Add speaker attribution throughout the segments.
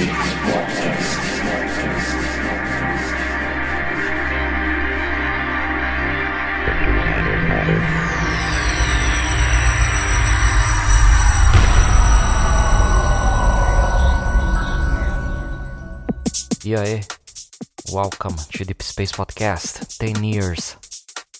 Speaker 1: E aí, welcome to Deep Space Podcast 10 years.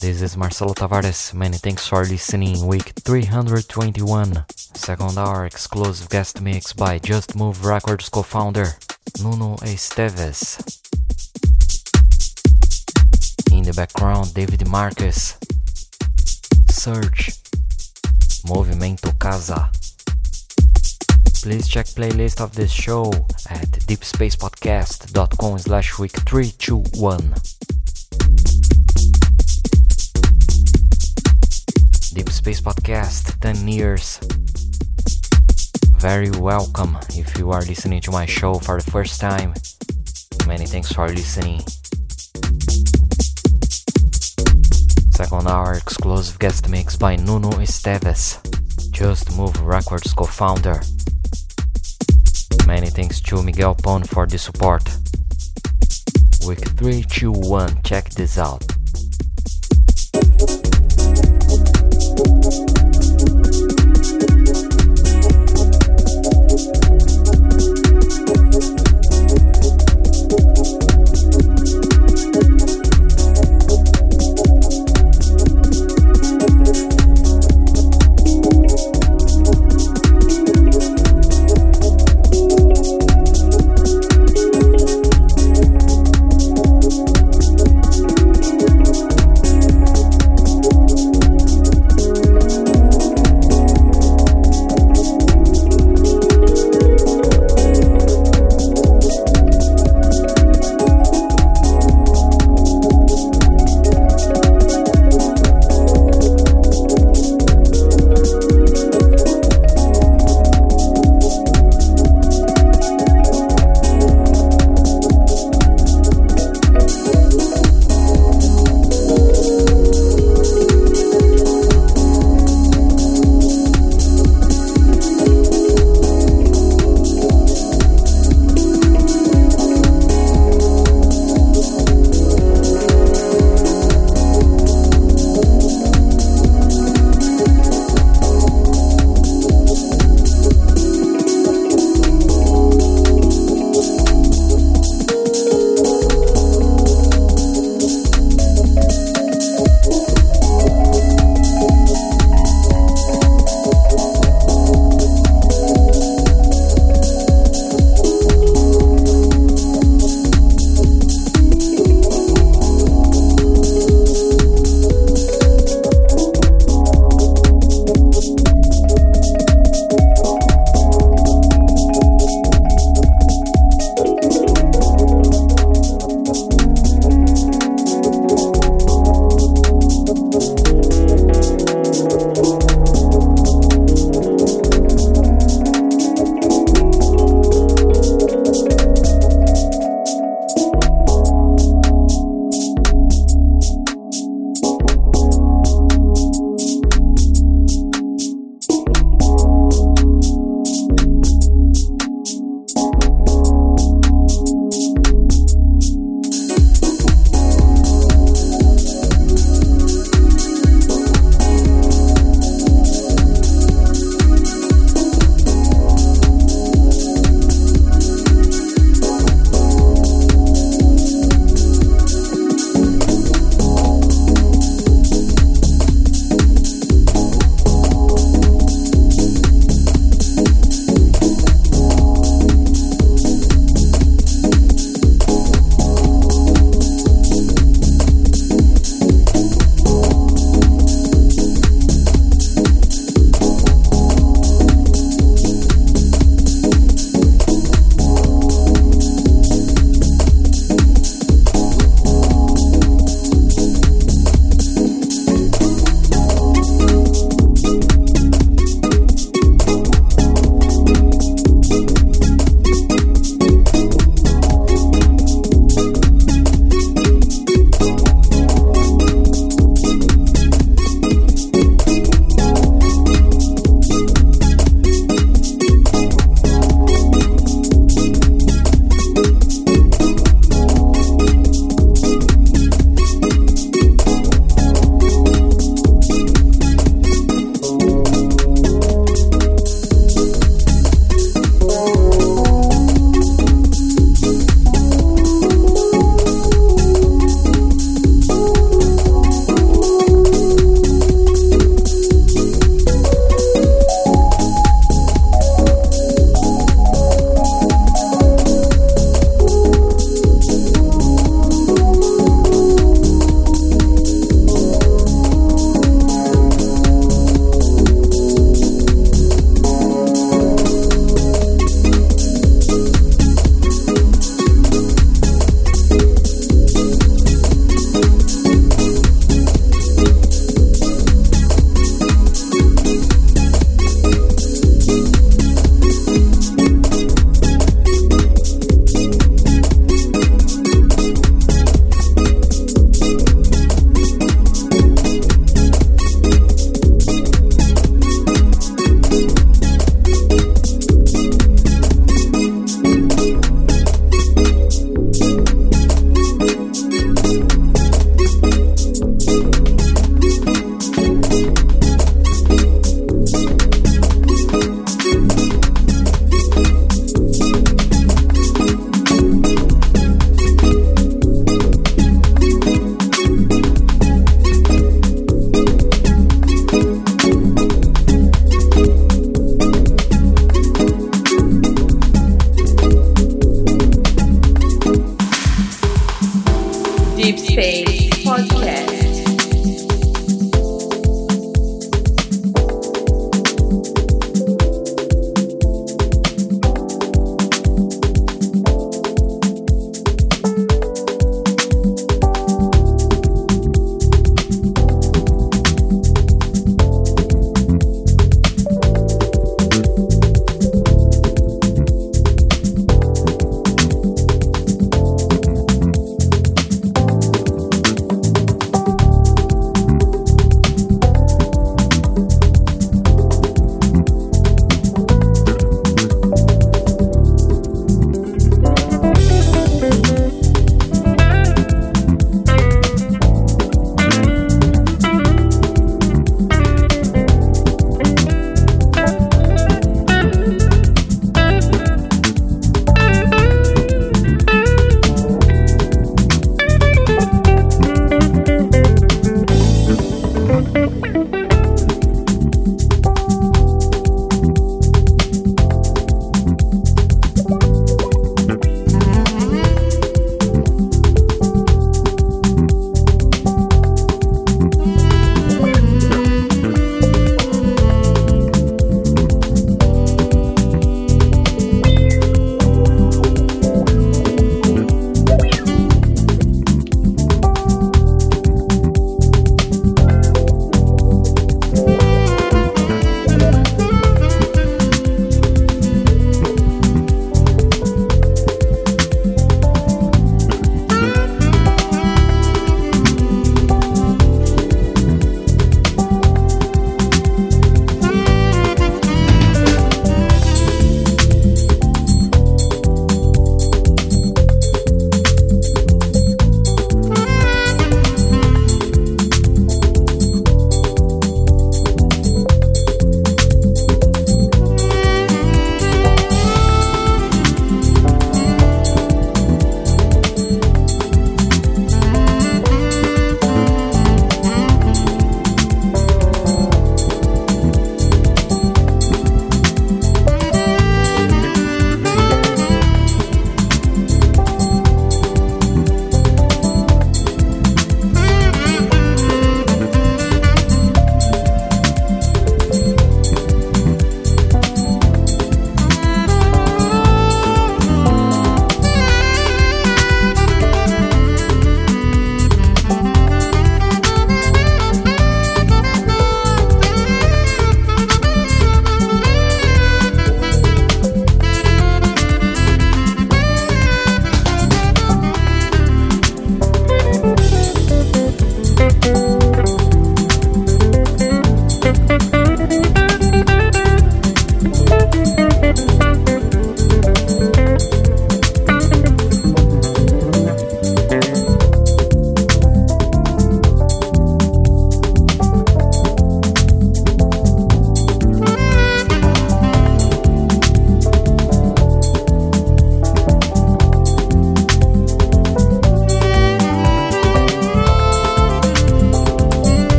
Speaker 1: This is Marcelo Tavares. Many thanks for listening. Week 321. Second hour exclusive guest mix by Just Move Records co founder Nuno Esteves. In the background, David Marques. Search. Movimento Casa. Please check playlist of this show at deepspacepodcast.com slash week 321. Deep Space Podcast 10 years. Very welcome if you are listening to my show for the first time. Many thanks for listening. Second hour exclusive guest mix by Nuno Esteves, Just Move Records co founder. Many thanks to Miguel Pon for the support. Week 321, check this out.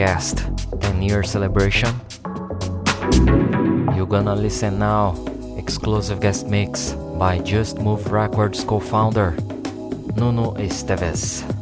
Speaker 2: Podcast
Speaker 1: 10 year celebration. You're gonna listen now exclusive guest mix by Just Move Records co founder Nuno Esteves.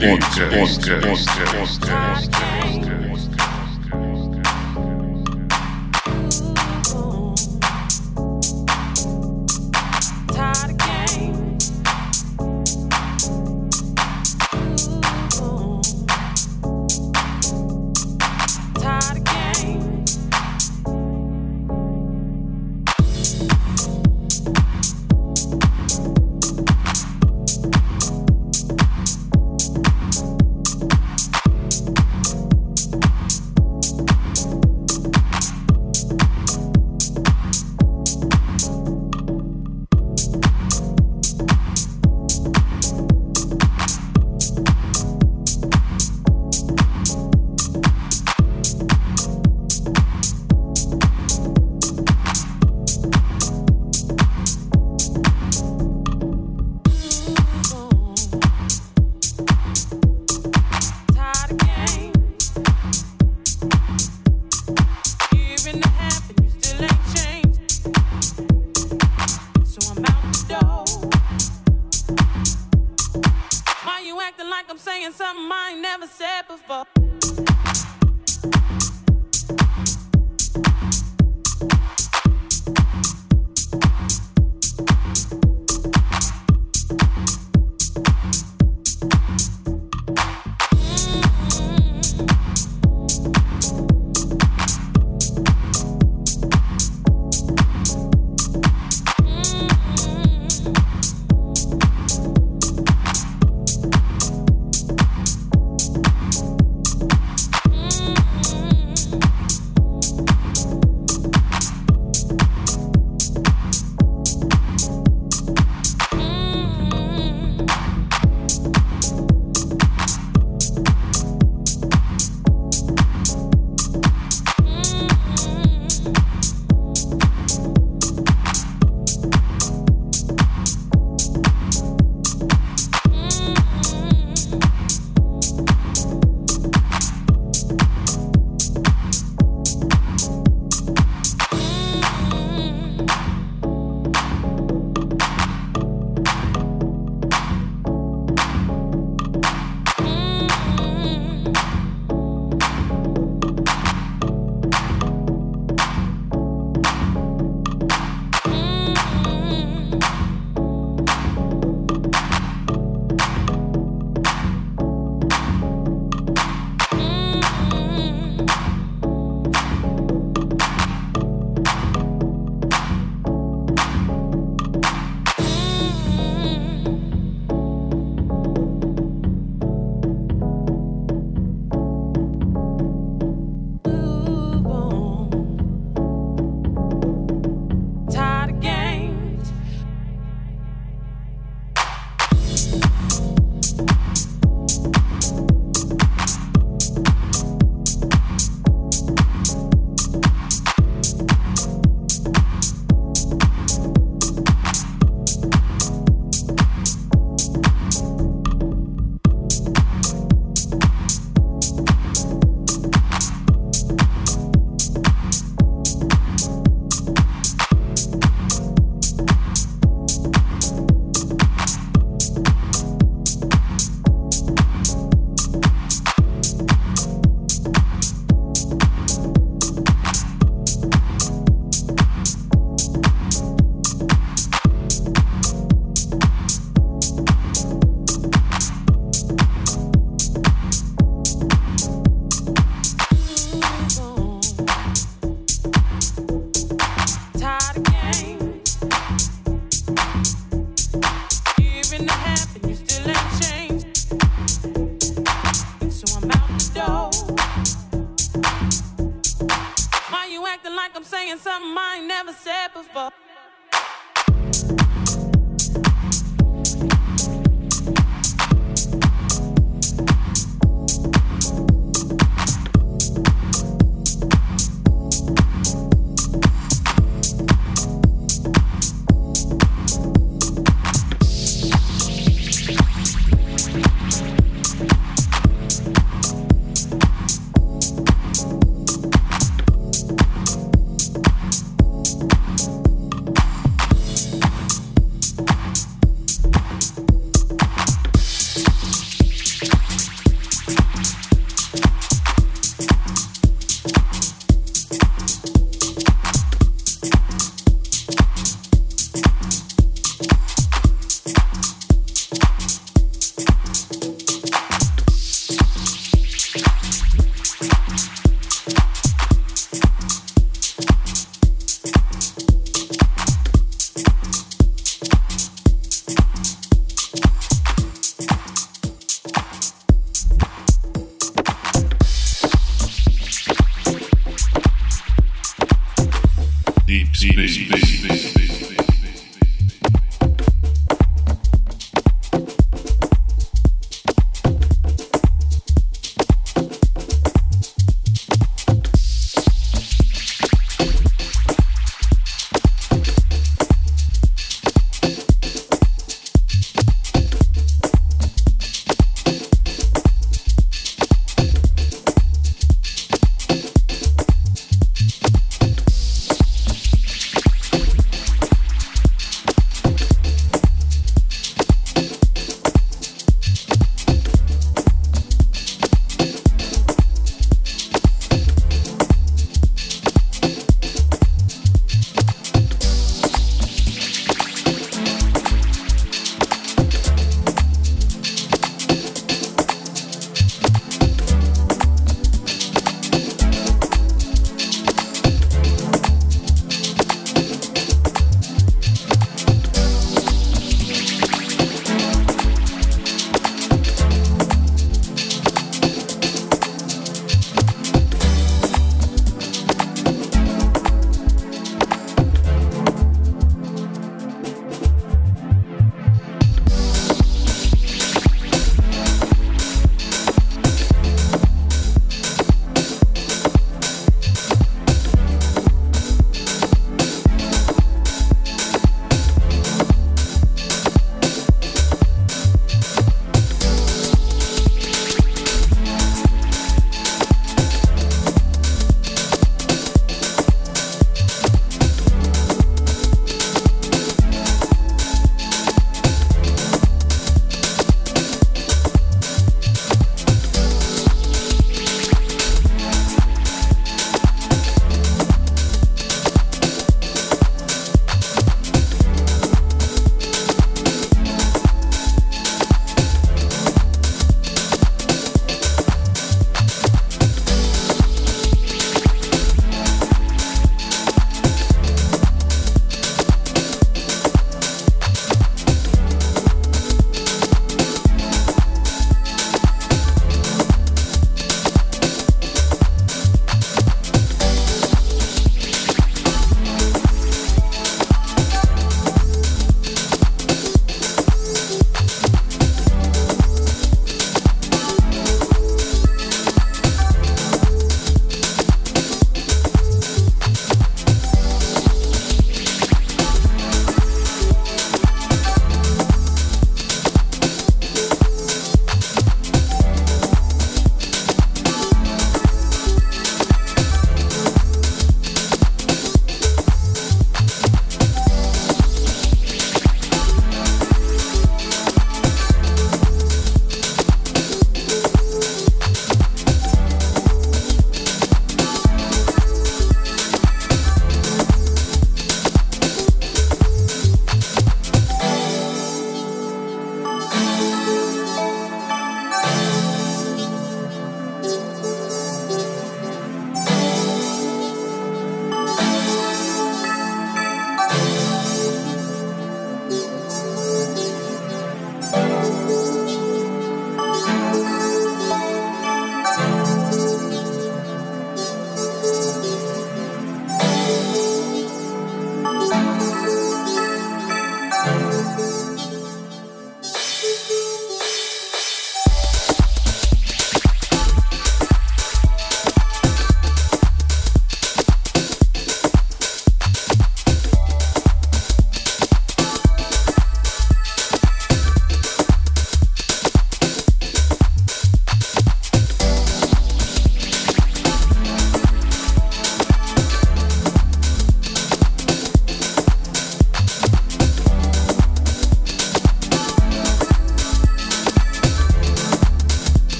Speaker 3: Deep, podcast, podcast, podcast.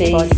Speaker 3: Space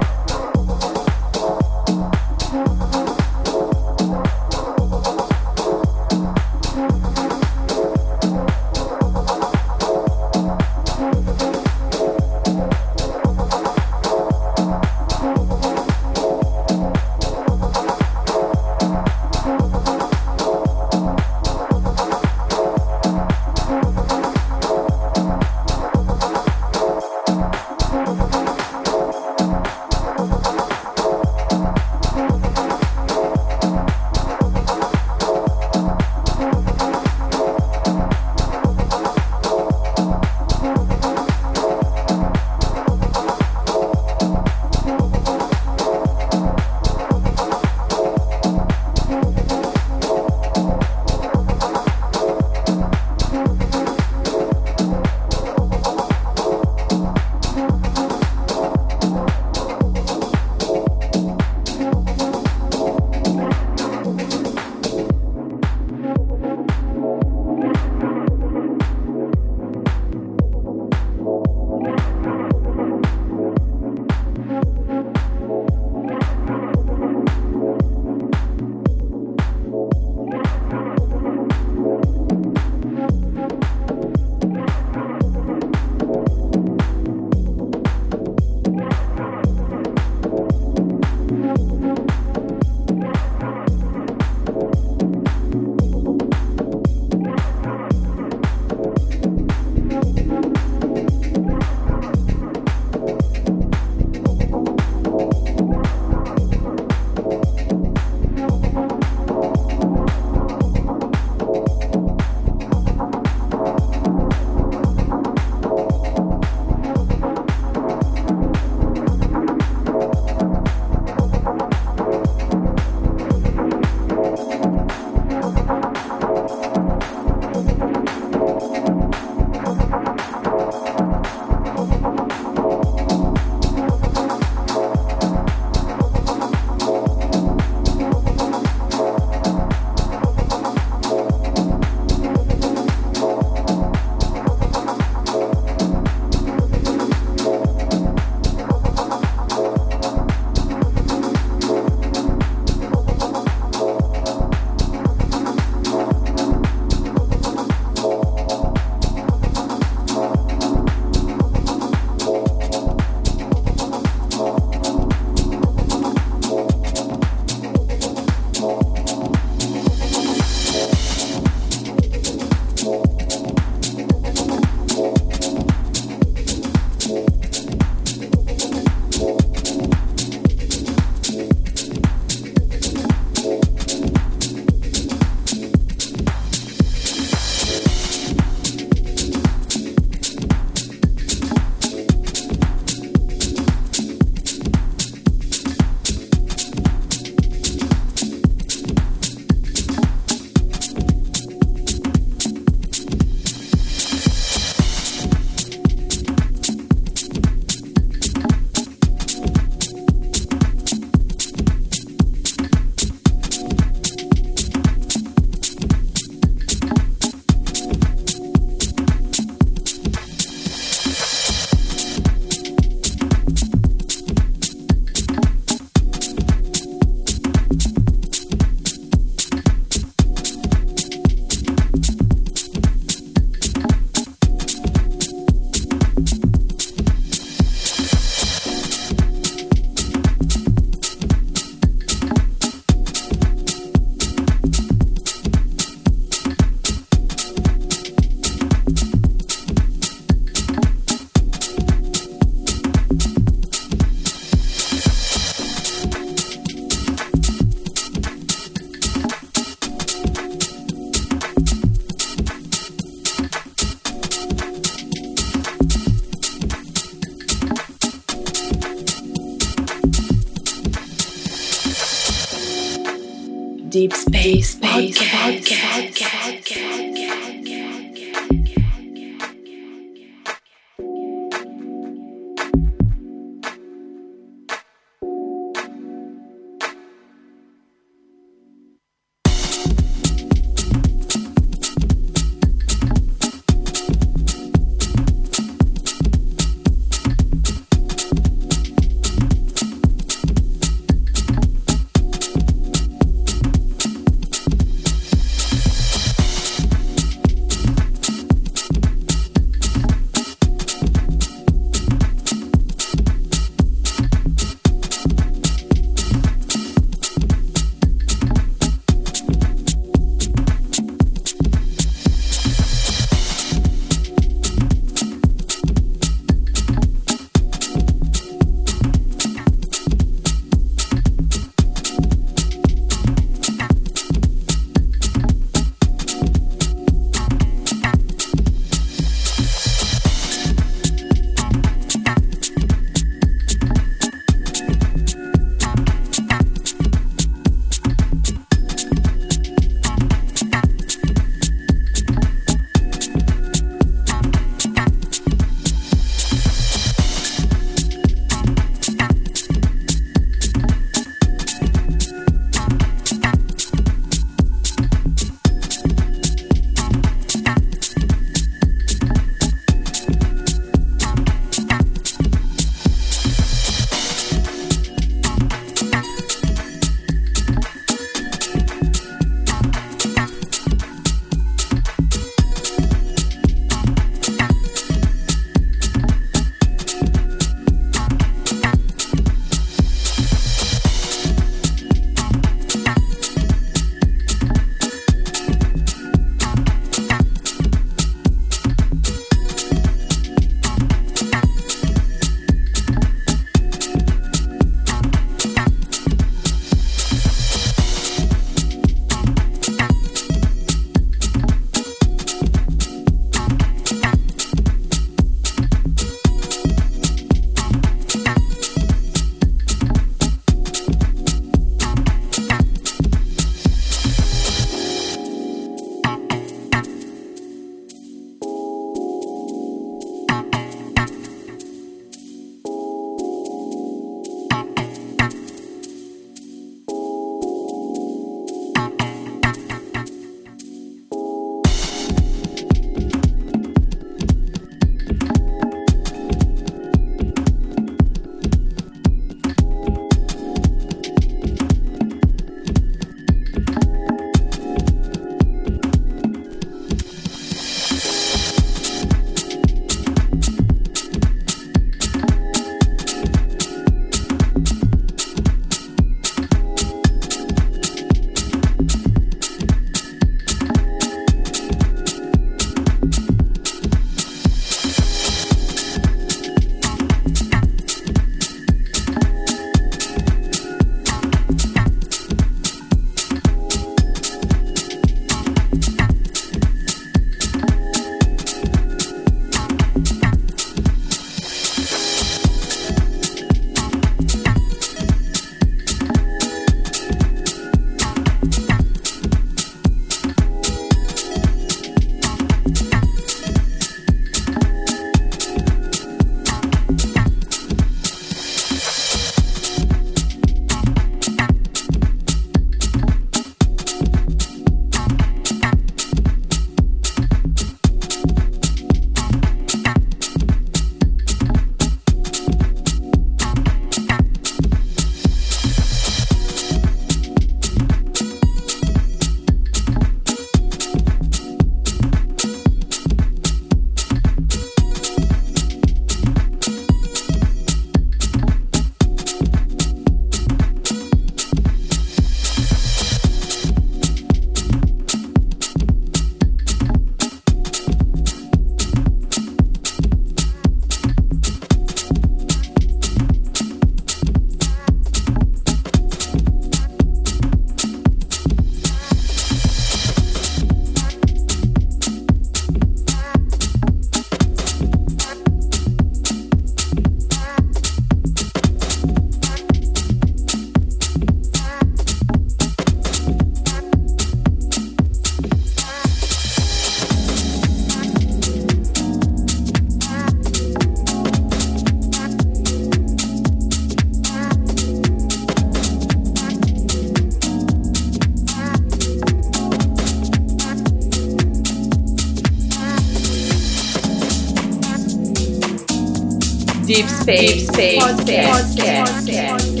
Speaker 4: Deep Space,
Speaker 3: Space
Speaker 2: Podcast.
Speaker 4: Podcast.
Speaker 5: stopping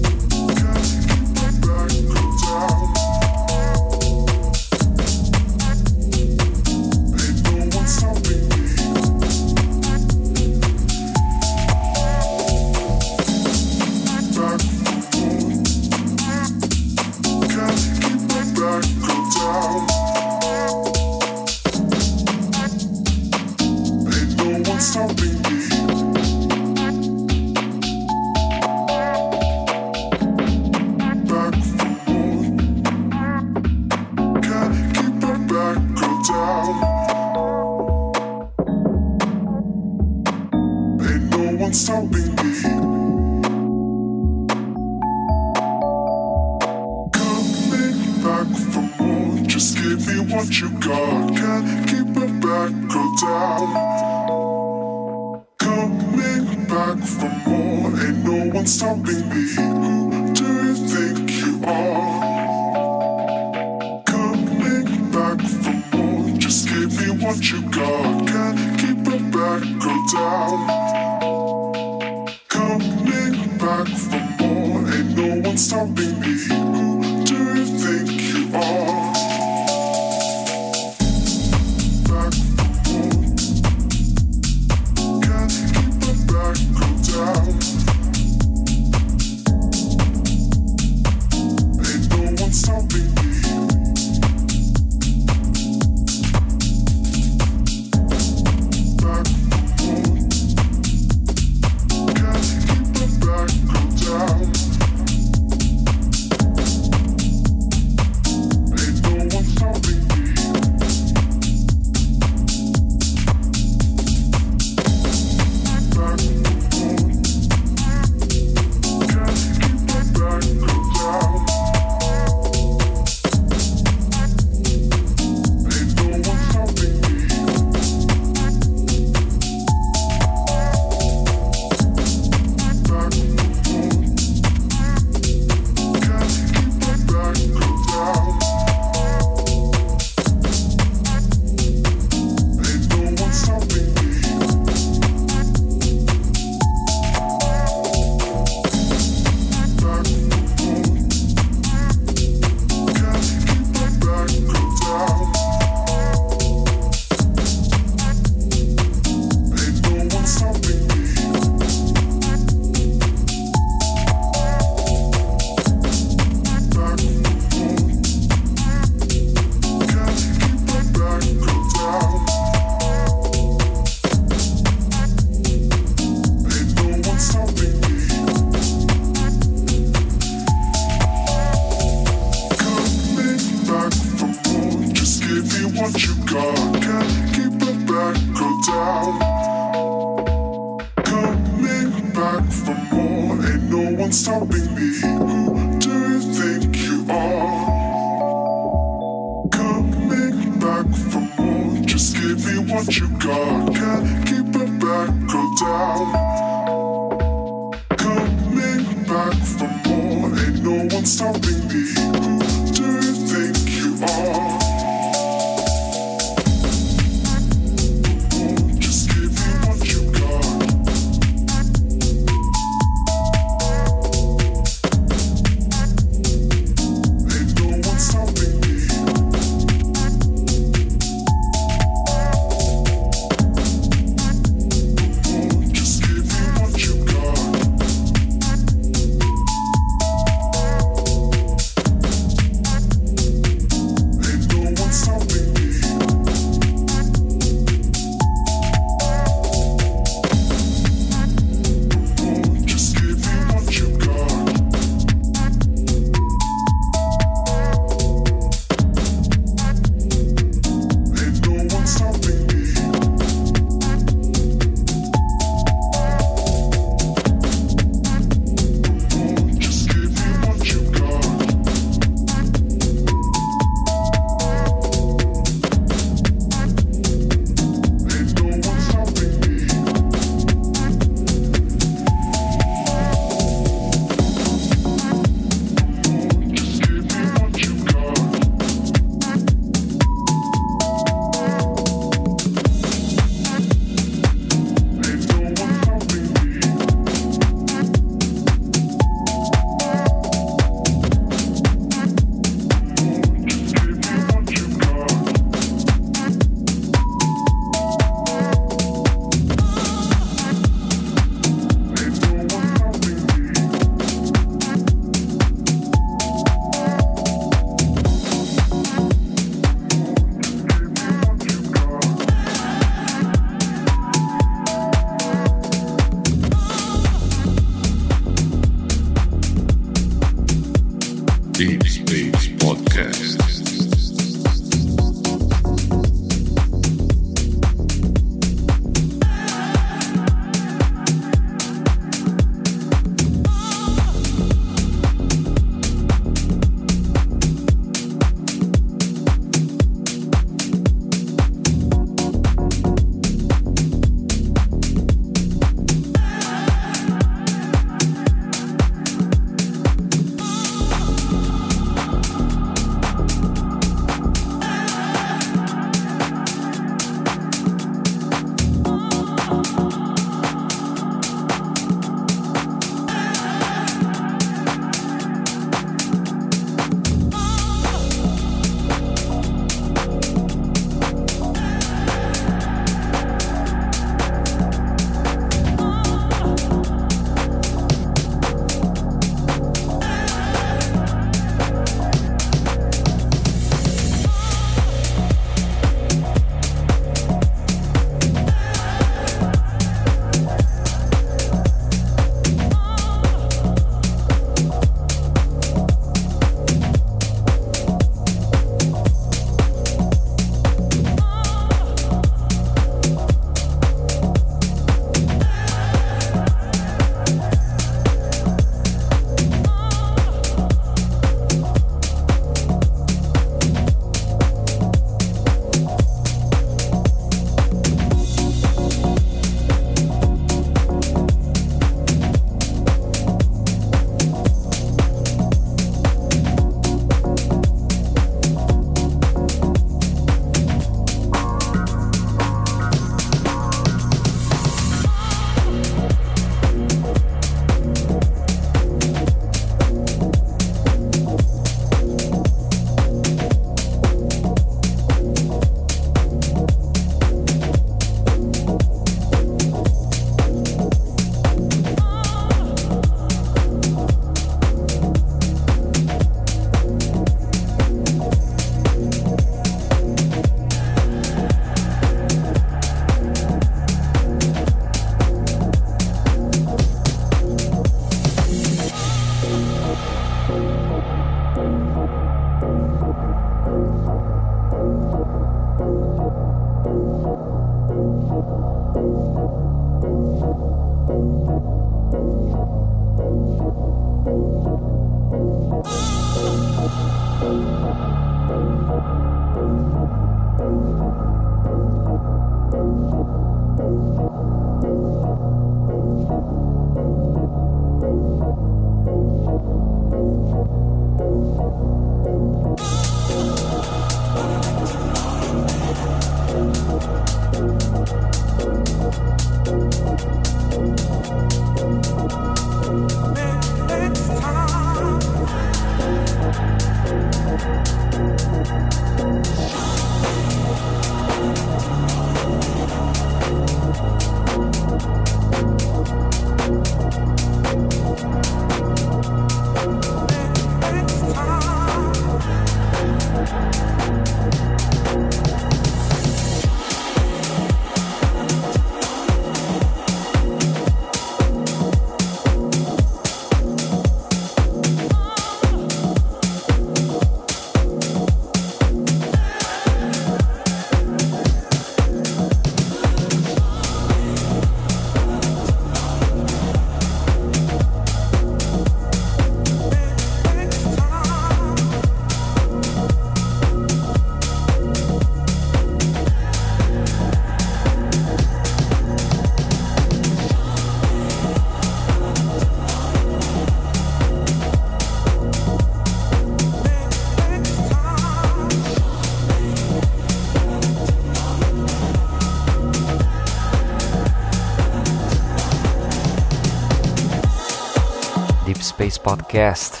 Speaker 3: Podcast.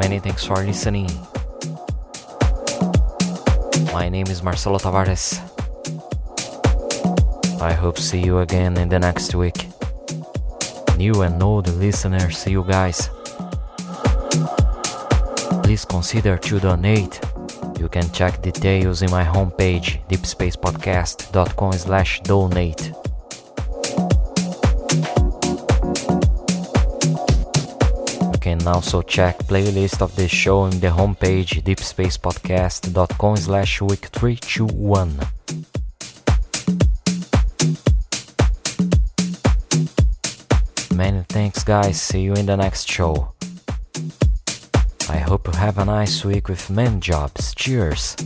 Speaker 1: Many thanks for listening. My name is Marcelo Tavares. I hope see you again in the next week. New and old listeners, see you guys. Please consider to donate. You can check details in my homepage deepspacepodcast.com also check playlist of the show in the homepage deepspacepodcast.com slash week 321. Many thanks guys, see you in the next show. I hope you have a nice week with many jobs. Cheers!